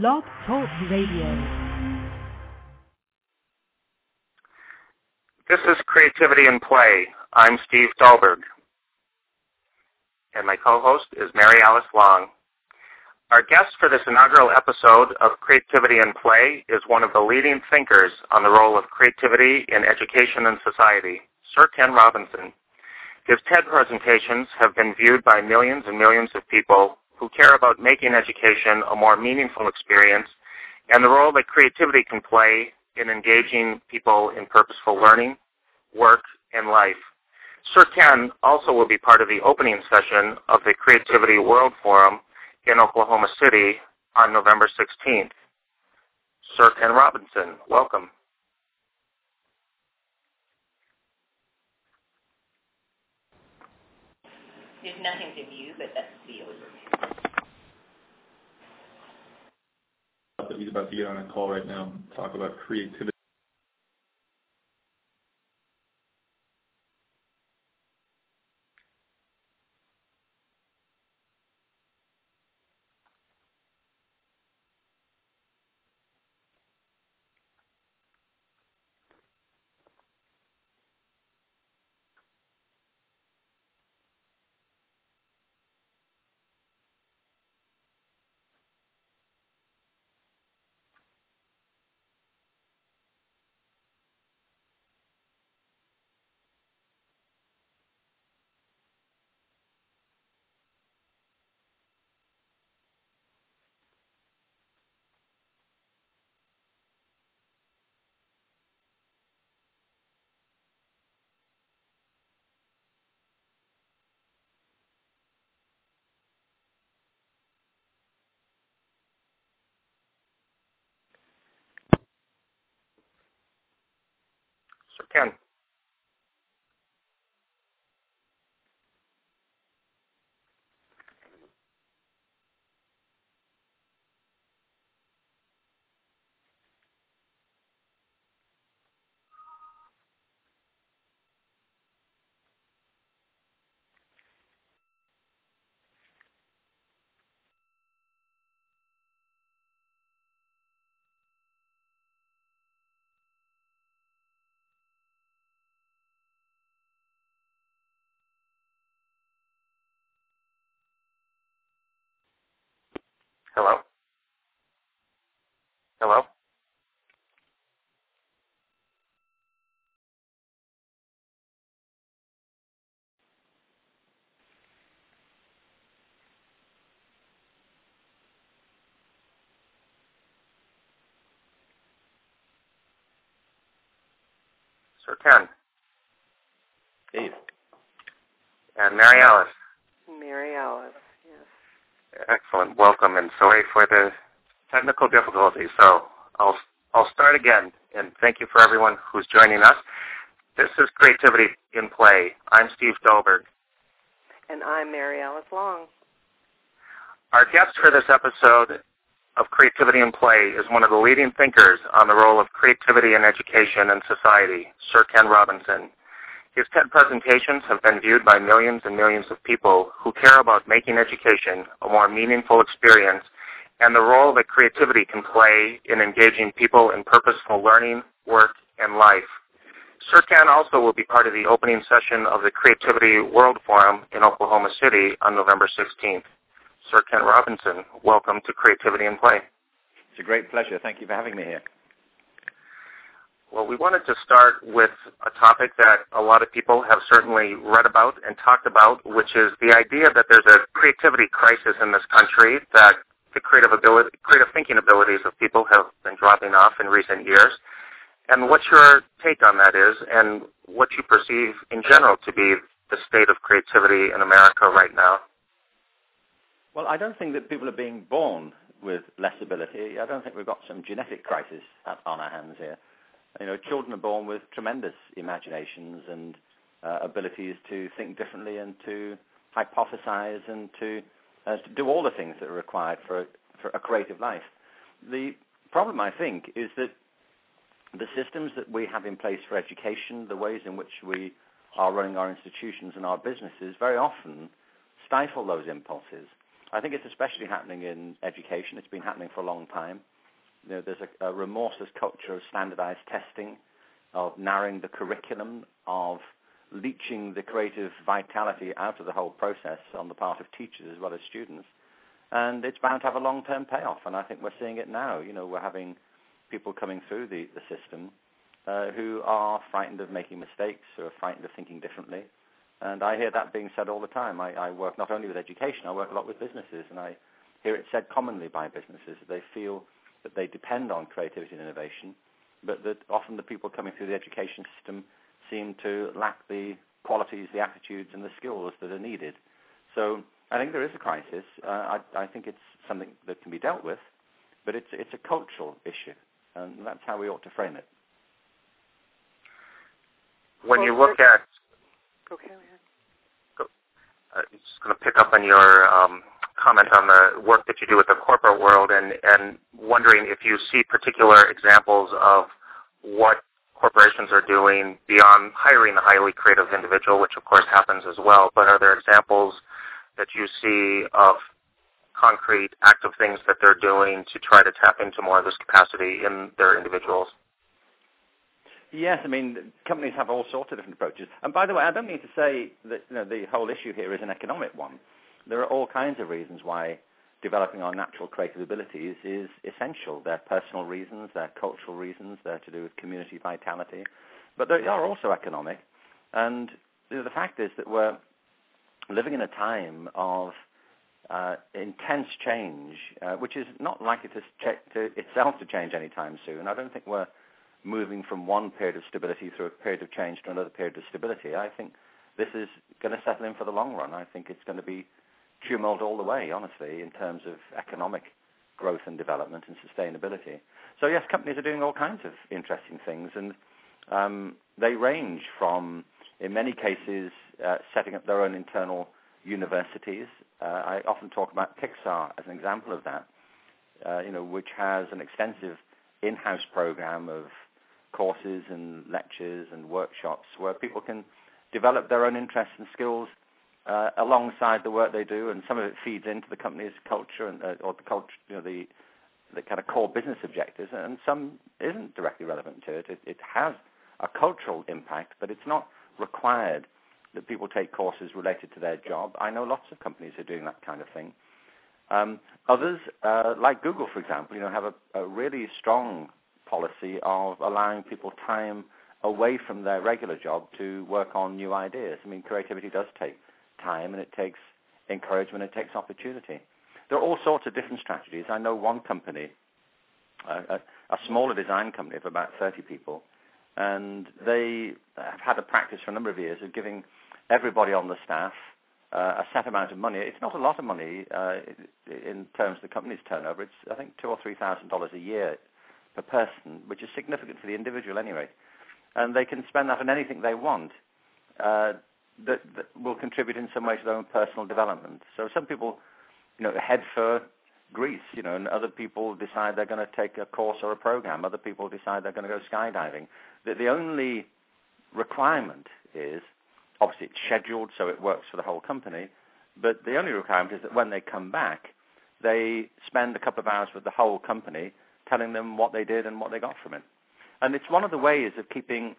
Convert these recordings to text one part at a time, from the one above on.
Blog Talk Radio. This is Creativity in Play. I'm Steve Dahlberg. And my co-host is Mary Alice Long. Our guest for this inaugural episode of Creativity in Play is one of the leading thinkers on the role of creativity in education and society, Sir Ken Robinson. His TED presentations have been viewed by millions and millions of people who care about making education a more meaningful experience and the role that creativity can play in engaging people in purposeful learning, work, and life. Sir Ken also will be part of the opening session of the Creativity World Forum in Oklahoma City on November 16th. Sir Ken Robinson, welcome. There's nothing to view, but that's the overview. That he's about to get on a call right now and talk about creativity. Ken. Hello? Hello? Sir Ken. Steve. And Mary Alice. Mary Alice, yes. Excellent. Welcome and sorry for the technical difficulties. So I'll I'll start again and thank you for everyone who's joining us. This is Creativity in Play. I'm Steve Dahlberg. And I'm Mary Alice Long. Our guest for this episode of Creativity in Play is one of the leading thinkers on the role of creativity in education and society, Sir Ken Robinson. His TED presentations have been viewed by millions and millions of people who care about making education a more meaningful experience and the role that creativity can play in engaging people in purposeful learning, work, and life. Sir Ken also will be part of the opening session of the Creativity World Forum in Oklahoma City on November 16th. Sir Ken Robinson, welcome to Creativity in Play. It's a great pleasure. Thank you for having me here. Well, we wanted to start with a topic that a lot of people have certainly read about and talked about, which is the idea that there's a creativity crisis in this country, that the creative ability, creative thinking abilities of people have been dropping off in recent years, and what your take on that is, and what you perceive in general to be the state of creativity in America right now. Well, I don't think that people are being born with less ability. I don't think we've got some genetic crisis on our hands here. You know, children are born with tremendous imaginations and uh, abilities to think differently and to hypothesize and to, uh, to do all the things that are required for for a creative life. The problem, I think, is that the systems that we have in place for education, the ways in which we are running our institutions and our businesses, very often stifle those impulses. I think it's especially happening in education. It's been happening for a long time. You know, there's a, a remorseless culture of standardized testing, of narrowing the curriculum, of leeching the creative vitality out of the whole process on the part of teachers as well as students. And it's bound to have a long-term payoff, and I think we're seeing it now. You know, we're having people coming through the, the system uh, who are frightened of making mistakes, who are frightened of thinking differently. And I hear that being said all the time. I, I work not only with education, I work a lot with businesses, and I hear it said commonly by businesses that they feel that they depend on creativity and innovation, but that often the people coming through the education system seem to lack the qualities, the attitudes, and the skills that are needed. So I think there is a crisis. Uh, I, I think it's something that can be dealt with, but it's it's a cultural issue, and that's how we ought to frame it. When you look at okay, uh, I'm just going to pick up on your um, comment on the work that you do with the corporate world, and and wondering if you see particular examples of what corporations are doing beyond hiring the highly creative individual, which of course happens as well. But are there examples that you see of concrete active things that they're doing to try to tap into more of this capacity in their individuals? Yes, I mean companies have all sorts of different approaches. And by the way, I don't mean to say that you know, the whole issue here is an economic one. There are all kinds of reasons why developing our natural creative abilities is essential. They're personal reasons, they're cultural reasons, they're to do with community vitality, but they are also economic. And you know, the fact is that we're living in a time of uh, intense change, uh, which is not likely to, ch- to itself to change anytime soon. I don't think we're moving from one period of stability through a period of change to another period of stability. I think this is going to settle in for the long run. I think it's going to be tumult all the way, honestly, in terms of economic growth and development and sustainability. So yes, companies are doing all kinds of interesting things, and um, they range from, in many cases, uh, setting up their own internal universities. Uh, I often talk about Pixar as an example of that, uh, you know, which has an extensive in-house program of courses and lectures and workshops where people can develop their own interests and skills uh, alongside the work they do, and some of it feeds into the company's culture and uh, or the culture, you know, the the kind of core business objectives, and some isn't directly relevant to it. It, it has a cultural impact, but it's not required that people take courses related to their job. I know lots of companies are doing that kind of thing. Um, others, uh, like Google, for example, you know, have a, a really strong policy of allowing people time away from their regular job to work on new ideas. I mean, creativity does take time and it takes encouragement, it takes opportunity. There are all sorts of different strategies. I know one company, a, a smaller design company of about 30 people, and they have had a practice for a number of years of giving everybody on the staff uh, a set amount of money. It's not a lot of money uh, in terms of the company's turnover. It's I think two or three thousand dollars a year per person, which is significant for the individual anyway. And they can spend that on anything they want. Uh, that, that will contribute in some way to their own personal development. So some people, you know, head for Greece, you know, and other people decide they're going to take a course or a program. Other people decide they're going to go skydiving. The, the only requirement is, obviously it's scheduled so it works for the whole company, but the only requirement is that when they come back, they spend a couple of hours with the whole company telling them what they did and what they got from it. And it's one of the ways of keeping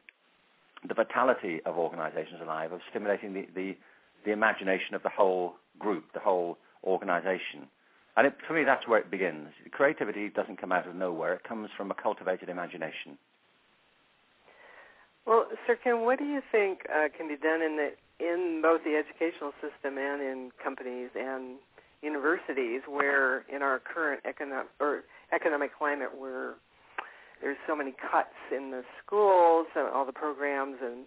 the vitality of organizations alive, of stimulating the, the, the imagination of the whole group, the whole organization. And it, for me, that's where it begins. Creativity doesn't come out of nowhere. It comes from a cultivated imagination. Well, Sir Ken, what do you think uh, can be done in the in both the educational system and in companies and universities, where in our current economic or economic climate, where there's so many cuts in the schools and all the programs and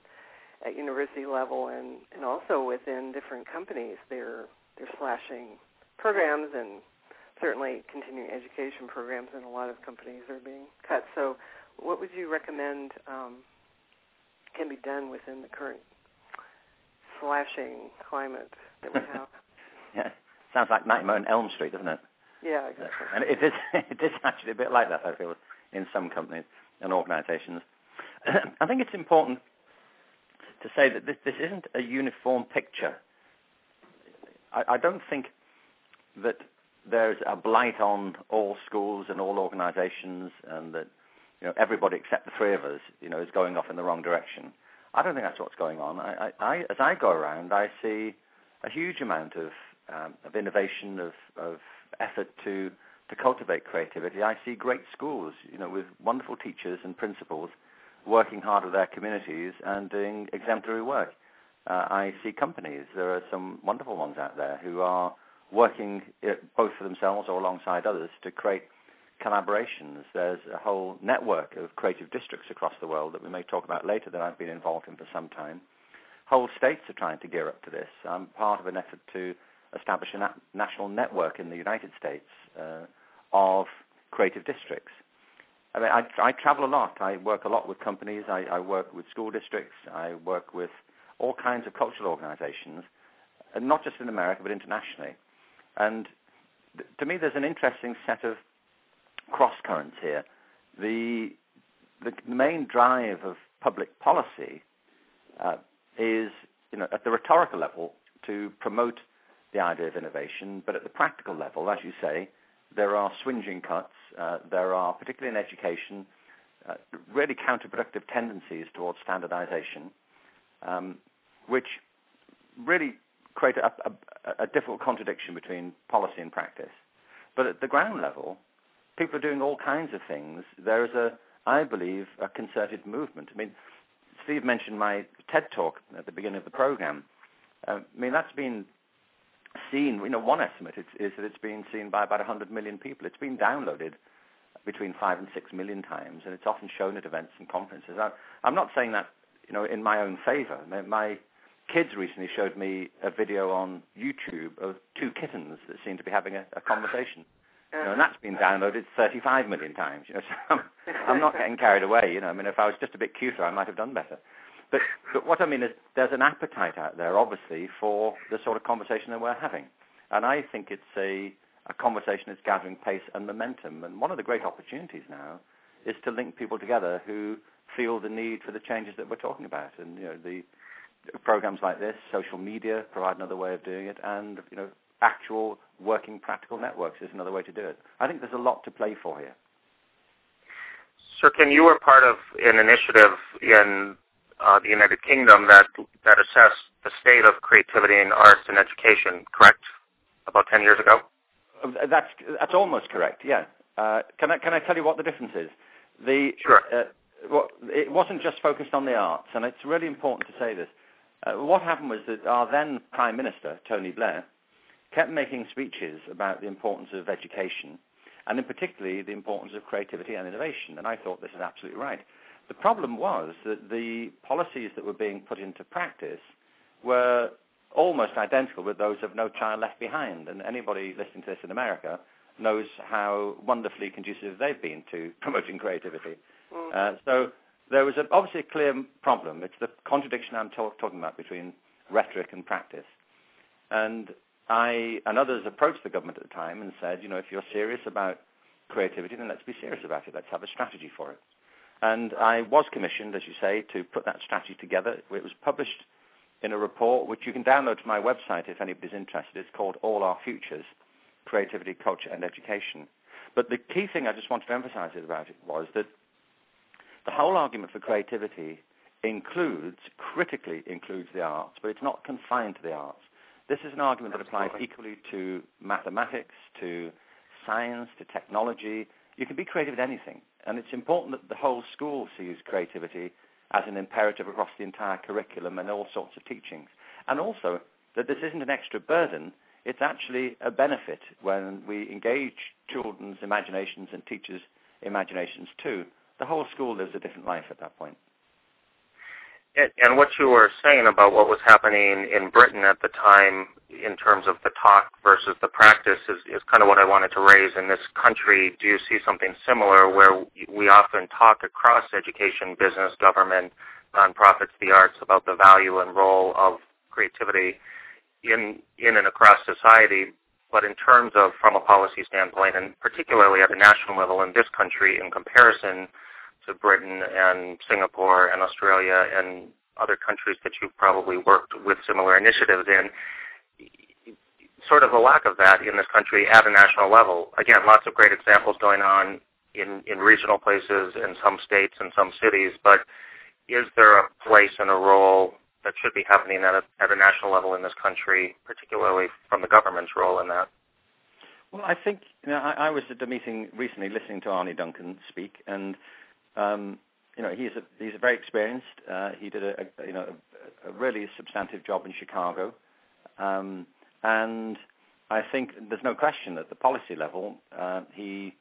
at university level and and also within different companies they're they're slashing programs and certainly continuing education programs in a lot of companies are being cut. So, what would you recommend um, can be done within the current slashing climate that we have? yeah, sounds like Nightmare on Elm Street, doesn't it? Yeah, exactly. And it is, it is actually a bit like that, I feel, in some companies and organizations. I think it's important to say that this, this isn't a uniform picture. I, I don't think that there's a blight on all schools and all organizations and that you know everybody except the three of us you know is going off in the wrong direction. I don't think that's what's going on. I, I, I as I go around, I see a huge amount of um, of innovation, of, of effort to to cultivate creativity. I see great schools, you know, with wonderful teachers and principals working hard with their communities and doing exemplary work. Uh, I see companies. There are some wonderful ones out there who are working uh, both for themselves or alongside others to create collaborations. There's a whole network of creative districts across the world that we may talk about later that I've been involved in for some time. Whole states are trying to gear up to this. I'm part of an effort to establish a na- national network in the United States uh, of creative districts. I mean, I, I, travel a lot. I work a lot with companies. I, I, work with school districts. I work with all kinds of cultural organizations, and not just in America, but internationally. And th- to me, there's an interesting set of cross currents here. The, the main drive of public policy uh, is, you know, at the rhetorical level to promote the idea of innovation, but at the practical level, as you say, there are swinging cuts. Uh, there are, particularly in education, uh, really counterproductive tendencies towards standardization, um, which really create a, a, a, difficult contradiction between policy and practice. But at the ground level, people are doing all kinds of things. There is a, I believe, a concerted movement. I mean, Steve mentioned my TED talk at the beginning of the program. Uh, I mean, that's been seen, you know, one estimate is, is that it's been seen by about 100 million people. It's been downloaded between 5 and 6 million times, and it's often shown at events and conferences. I, I'm not saying that, you know, in my own favor. My, my kids recently showed me a video on YouTube of two kittens that seem to be having a, a conversation. You know, and that's been downloaded 35 million times. You know, so I'm, I'm not getting carried away. You know, I mean, if I was just a bit cuter, I might have done better. But, but what I mean is there's an appetite out there, obviously, for the sort of conversation that we're having. And I think it's a, a conversation that's gathering pace and momentum. And one of the great opportunities now is to link people together who feel the need for the changes that we're talking about. And, you know, the programs like this, social media provide another way of doing it, and, you know, actual working practical networks is another way to do it. I think there's a lot to play for here. Sir, Ken, you were part of an initiative in uh, the United Kingdom that that assessed the state of creativity in arts and education. Correct? About ten years ago. Uh, that's that's almost correct. Yeah. Uh, can I can I tell you what the difference is? The sure. Uh, well, it wasn't just focused on the arts, and it's really important to say this. Uh, what happened was that our then Prime Minister Tony Blair kept making speeches about the importance of education, and in particularly the importance of creativity and innovation. And I thought this is absolutely right. The problem was that the policies that were being put into practice were almost identical with those of No Child Left Behind. And anybody listening to this in America knows how wonderfully conducive they've been to promoting creativity. Mm. Uh, so there was a, obviously a clear problem. It's the contradiction I'm talk, talking about between rhetoric and practice. And I and others approached the government at the time and said, you know, if you're serious about creativity, then let's be serious about it. Let's have a strategy for it. And I was commissioned, as you say, to put that strategy together. It was published in a report which you can download to my website if anybody's interested. It's called All Our Futures, Creativity, Culture and Education. But the key thing I just wanted to emphasize about it was that the whole argument for creativity includes, critically includes the arts, but it's not confined to the arts. This is an argument that applies equally to mathematics, to science, to technology. You can be creative in anything. And it's important that the whole school sees creativity as an imperative across the entire curriculum and all sorts of teachings. And also that this isn't an extra burden, it's actually a benefit when we engage children's imaginations and teachers' imaginations too. The whole school lives a different life at that point. And what you were saying about what was happening in Britain at the time in terms of the talk versus the practice is, is kind of what I wanted to raise in this country. Do you see something similar where we often talk across education, business, government, nonprofits, the arts about the value and role of creativity in in and across society, but in terms of from a policy standpoint, and particularly at the national level in this country, in comparison to Britain and Singapore and Australia and other countries that you've probably worked with similar initiatives in, sort of a lack of that in this country at a national level. Again, lots of great examples going on in, in regional places in some states and some cities, but is there a place and a role that should be happening at a, at a national level in this country, particularly from the government's role in that? Well, I think you know, I, I was at a meeting recently listening to Arne Duncan speak, and um, you know he's a he's a very experienced. Uh, he did a, a you know a, a, really substantive job in Chicago, um, and I think there's no question at the policy level uh, he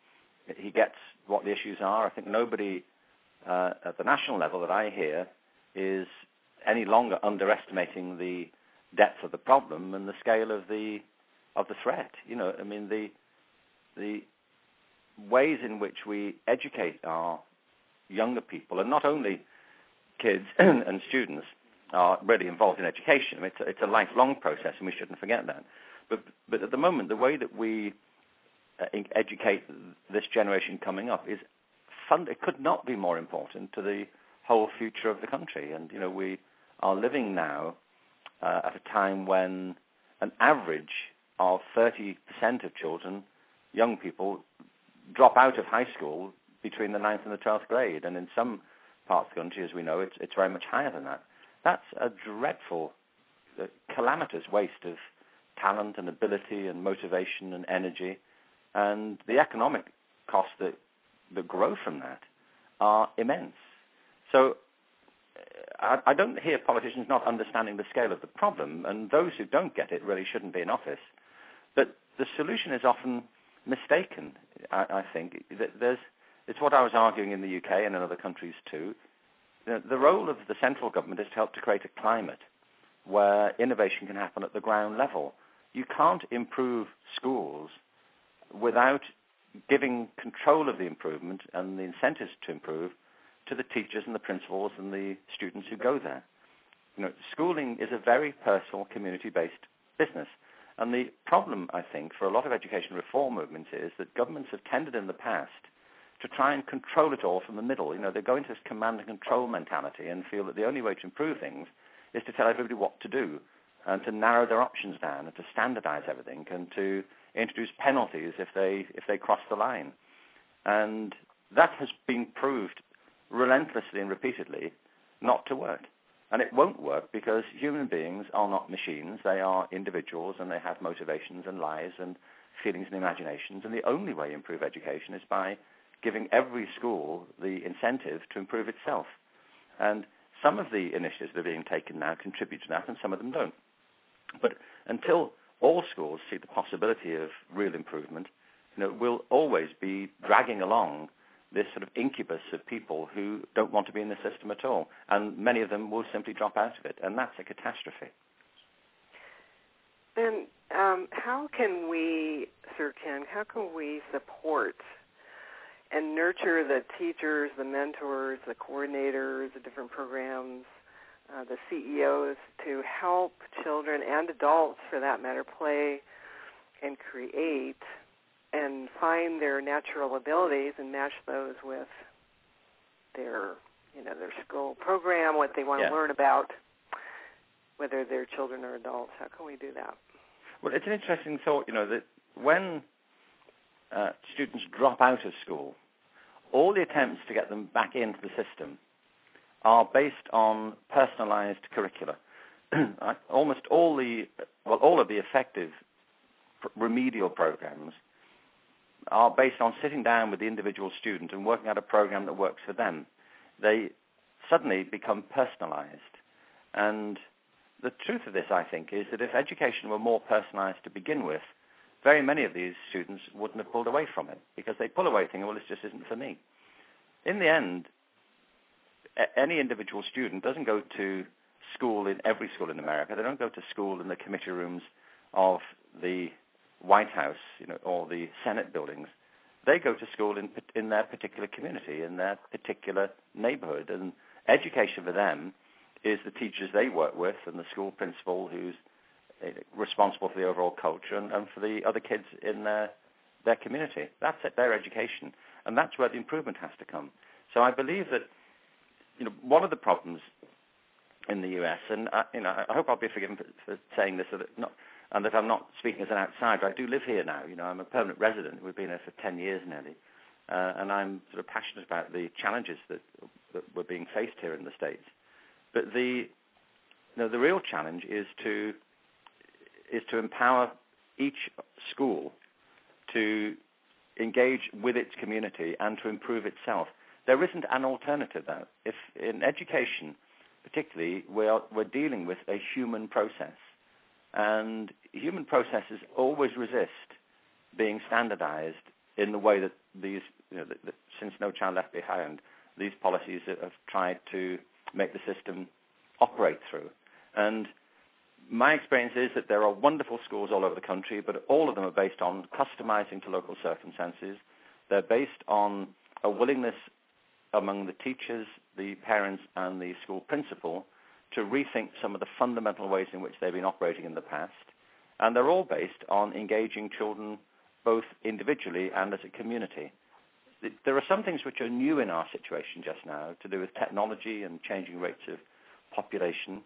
he gets what the issues are. I think nobody uh, at the national level that I hear is any longer underestimating the depth of the problem and the scale of the of the threat. You know, I mean the the ways in which we educate our younger people, and not only kids and students, are really involved in education. It's, a, it's a lifelong process, and we shouldn't forget that. But but at the moment, the way that we uh, educate this generation coming up is fund. It could not be more important to the whole future of the country. And you know, we are living now uh, at a time when an average of 30% of children, young people, drop out of high school between the ninth and the 12th grade. And in some parts of the country, as we know, it's, it's very much higher than that. That's a dreadful, uh, calamitous waste of talent and ability and motivation and energy. And the economic costs that, that grow from that are immense. So I, I don't hear politicians not understanding the scale of the problem, and those who don't get it really shouldn't be in office. But the solution is often mistaken. I, I think there's it's what I was arguing in the UK and in other countries too. The, the role of the central government is to help to create a climate where innovation can happen at the ground level. You can't improve schools without giving control of the improvement and the incentives to improve to the teachers and the principals and the students who go there. You know, schooling is a very personal, community-based business. And the problem, I think, for a lot of education reform movements is that governments have tended in the past to try and control it all from the middle. You know, they go into this command and control mentality and feel that the only way to improve things is to tell everybody what to do and to narrow their options down and to standardize everything and to introduce penalties if they if they cross the line. And that has been proved relentlessly and repeatedly not to work. And it won't work because human beings are not machines. They are individuals and they have motivations and lives and feelings and imaginations. And the only way to improve education is by giving every school the incentive to improve itself. And some of the initiatives that are being taken now contribute to that and some of them don't. But until all schools see the possibility of real improvement, you know, we'll always be dragging along this sort of incubus of people who don't want to be in the system at all. And many of them will simply drop out of it. And that's a catastrophe. And um, how can we, Sir Ken, how can we support and nurture the teachers, the mentors, the coordinators, the different programs, uh, the CEOs to help children and adults, for that matter, play and create and find their natural abilities and match those with their you know their school program, what they want yeah. to learn about, whether they're children or adults. How can we do that? Well, it's an interesting thought, you know, that when uh, students drop out of school, all the attempts to get them back into the system are based on personalized curricula. Almost all the, well, all of the effective remedial programs are based on sitting down with the individual student and working out a program that works for them. They suddenly become personalized. And the truth of this, I think, is that if education were more personalized to begin with, very many of these students wouldn't have pulled away from it because they pull away thinking, well, this just isn't for me. In the end, any individual student doesn't go to school in every school in America. They don't go to school in the committee rooms of the White House, you know, or the Senate buildings, they go to school in in their particular community, in their particular neighborhood, and education for them is the teachers they work with and the school principal who's responsible for the overall culture and, and for the other kids in their their community. That's it, their education, and that's where the improvement has to come. So I believe that you know one of the problems in the US, and I, you know I hope I'll be forgiven for, for saying this, so that not, and that I'm not speaking as an outsider. I do live here now. You know, I'm a permanent resident. We've been here for 10 years nearly, uh, and I'm sort of passionate about the challenges that, that we're being faced here in the states. But the you know, the real challenge is to is to empower each school to engage with its community and to improve itself. There isn't an alternative though. If in education, particularly, we're, we're dealing with a human process, and human processes always resist being standardized in the way that these, you know, that, that since No Child Left Behind, these policies have tried to make the system operate through. And my experience is that there are wonderful schools all over the country, but all of them are based on customizing to local circumstances. They're based on a willingness among the teachers, the parents, and the school principal to rethink some of the fundamental ways in which they've been operating in the past. And they're all based on engaging children both individually and as a community. There are some things which are new in our situation just now to do with technology and changing rates of population.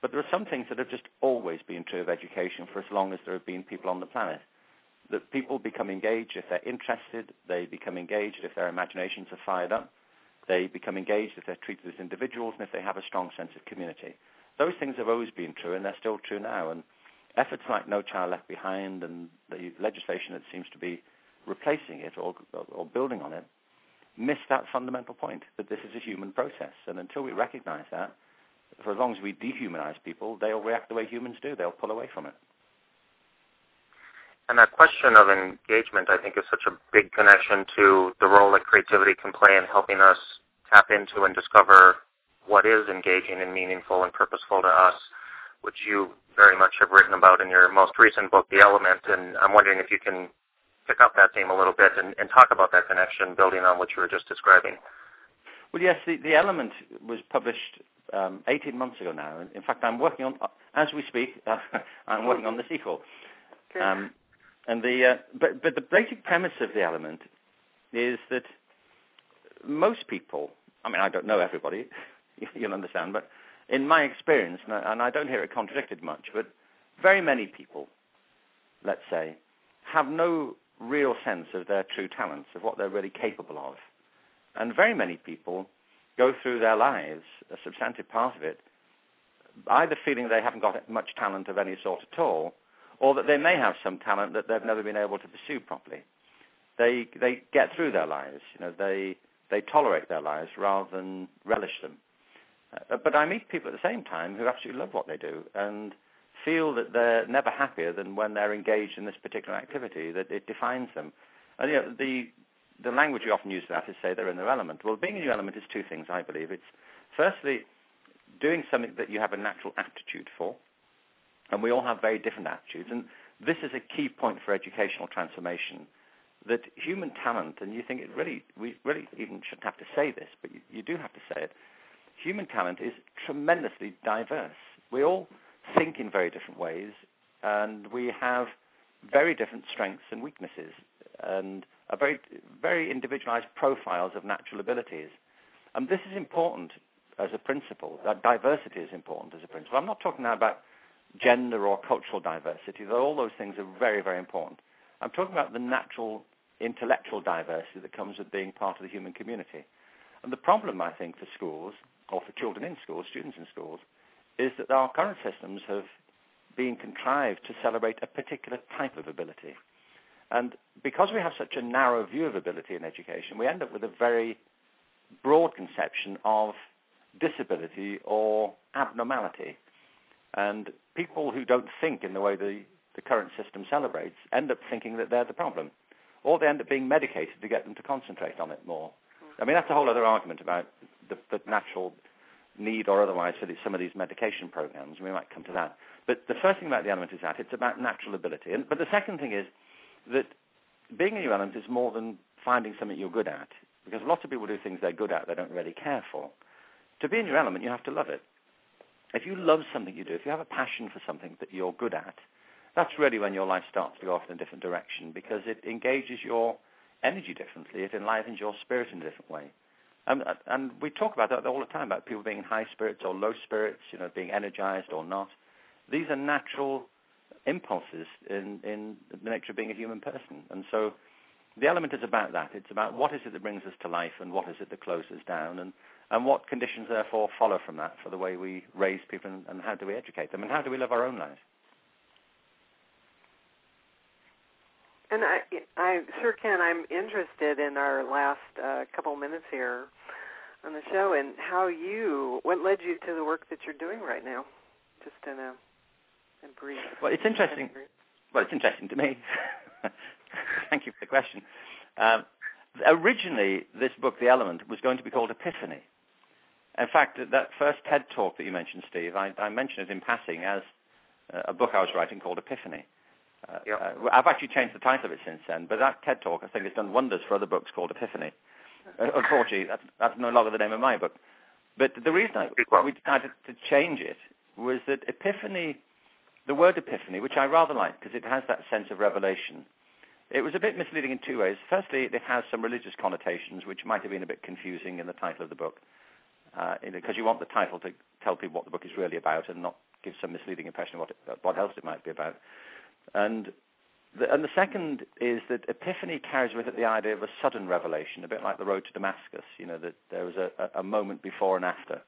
But there are some things that have just always been true of education for as long as there have been people on the planet. That people become engaged if they're interested, they become engaged if their imaginations are fired up, they become engaged if they're treated as individuals and if they have a strong sense of community. Those things have always been true and they're still true now. And efforts like No Child Left Behind and the legislation that seems to be replacing it or, or building on it miss that fundamental point that this is a human process. And until we recognize that, for as long as we dehumanize people, they'll react the way humans do. They'll pull away from it. And that question of engagement, I think, is such a big connection to the role that creativity can play in helping us tap into and discover what is engaging and meaningful and purposeful to us, which you very much have written about in your most recent book, The Element. And I'm wondering if you can pick up that theme a little bit and, and talk about that connection, building on what you were just describing. Well, yes, the, the Element was published um, 18 months ago now. In fact, I'm working on, as we speak, I'm working on the sequel. Um, and the, uh, but, but the basic premise of the Element is that most people, I mean, I don't know everybody, you'll understand, but in my experience, and I don't hear it contradicted much, but very many people, let's say, have no real sense of their true talents, of what they're really capable of. And very many people go through their lives, a substantive part of it, either feeling they haven't got much talent of any sort at all, or that they may have some talent that they've never been able to pursue properly. They they get through their lives, you know, they they tolerate their lives rather than relish them. Uh, but I meet people at the same time who absolutely love what they do and feel that they're never happier than when they're engaged in this particular activity, that it defines them. And you know, the the language we often use for that is say they're in their element. Well, being in your element is two things, I believe. It's firstly doing something that you have a natural aptitude for, and we all have very different aptitudes. And this is a key point for educational transformation, that human talent, and you think it really, we really even shouldn't have to say this, but you, you do have to say it, human talent is tremendously diverse. We all think in very different ways, and we have very different strengths and weaknesses. And are very, very individualized profiles of natural abilities. And this is important as a principle. That diversity is important as a principle. I'm not talking now about gender or cultural diversity, though all those things are very, very important. I'm talking about the natural intellectual diversity that comes with being part of the human community. And the problem, I think, for schools, or for children in schools, students in schools, is that our current systems have been contrived to celebrate a particular type of ability. And because we have such a narrow view of ability in education, we end up with a very broad conception of disability or abnormality. And people who don't think in the way the, the current system celebrates end up thinking that they're the problem. Or they end up being medicated to get them to concentrate on it more. I mean, that's a whole other argument about the, the natural need or otherwise for some of these medication programs. We might come to that. But the first thing about the element is that it's about natural ability. And, but the second thing is that being in your element is more than finding something you're good at, because lots of people do things they're good at they don't really care for. To be in your element, you have to love it. If you love something you do, if you have a passion for something that you're good at, that's really when your life starts to go off in a different direction because it engages your energy differently. It enlivens your spirit in a different way. Um, and we talk about that all the time about people being in high spirits or low spirits, you know, being energized or not. These are natural impulses in, in the nature of being a human person. And so the element is about that. It's about what is it that brings us to life and what is it that closes down and, and what conditions therefore follow from that for the way we raise people and, and how do we educate them and how do we live our own lives. And I, I Sir Ken. I'm interested in our last uh, couple minutes here on the show and how you, what led you to the work that you're doing right now, just in a, in brief. Well, it's interesting. Well, it's interesting to me. Thank you for the question. Um, originally, this book, The Element, was going to be called Epiphany. In fact, that first TED talk that you mentioned, Steve, I, I mentioned it in passing as uh, a book I was writing called Epiphany. Uh, yep. uh, I've actually changed the title of it since then, but that TED Talk I think has done wonders for other books called Epiphany. Uh, unfortunately, that's, that's no longer the name of my book. But the reason I, we decided to change it was that Epiphany, the word Epiphany, which I rather like because it has that sense of revelation, it was a bit misleading in two ways. Firstly, it has some religious connotations, which might have been a bit confusing in the title of the book, because uh, you want the title to tell people what the book is really about and not give some misleading impression of what, it, what else it might be about. And the, and the second is that Epiphany carries with it the idea of a sudden revelation, a bit like the road to Damascus, you know, that there was a, a moment before and after.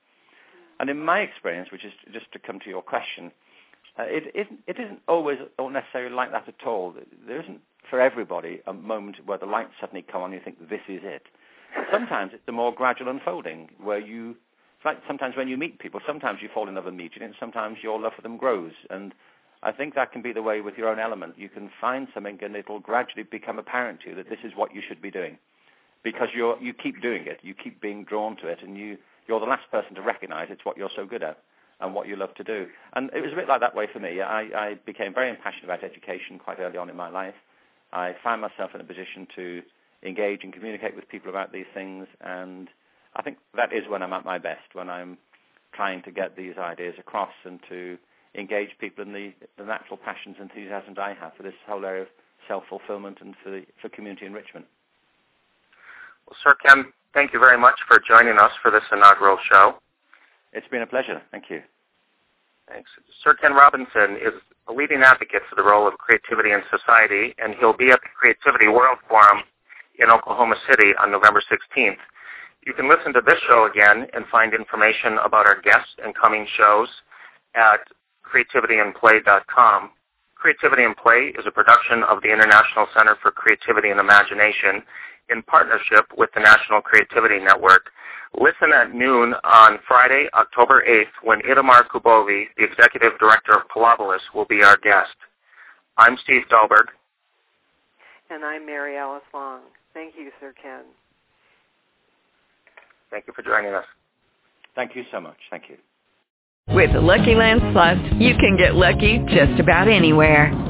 And in my experience, which is just to come to your question, uh, it, it, it isn't always or necessarily like that at all. There isn't for everybody a moment where the lights suddenly come on and you think, this is it. Sometimes it's a more gradual unfolding where you, like sometimes when you meet people, sometimes you fall in love immediately and sometimes your love for them grows. And I think that can be the way with your own element. You can find something and it'll gradually become apparent to you that this is what you should be doing. Because you're, you keep doing it, you keep being drawn to it, and you, you're the last person to recognize it's what you're so good at and what you love to do. And it was a bit like that way for me. I, I became very impassioned about education quite early on in my life. I found myself in a position to engage and communicate with people about these things, and I think that is when I'm at my best, when I'm trying to get these ideas across and to engage people in the, the natural passions and enthusiasms I have for this whole area of self-fulfillment and for, the, for community enrichment. Well, Sir Ken, thank you very much for joining us for this inaugural show. It's been a pleasure. Thank you. Thanks. Sir Ken Robinson is a leading advocate for the role of creativity in society, and he'll be at the Creativity World Forum in Oklahoma City on November 16th. You can listen to this show again and find information about our guests and coming shows at creativityandplay.com. Creativity in Play is a production of the International Center for Creativity and Imagination in partnership with the National Creativity Network. Listen at noon on Friday, October 8th, when Itamar Kubovy, the Executive Director of Pilobolus, will be our guest. I'm Steve Dahlberg. And I'm Mary Alice Long. Thank you, Sir Ken. Thank you for joining us. Thank you so much. Thank you. With the Lucky Land Slots, you can get lucky just about anywhere.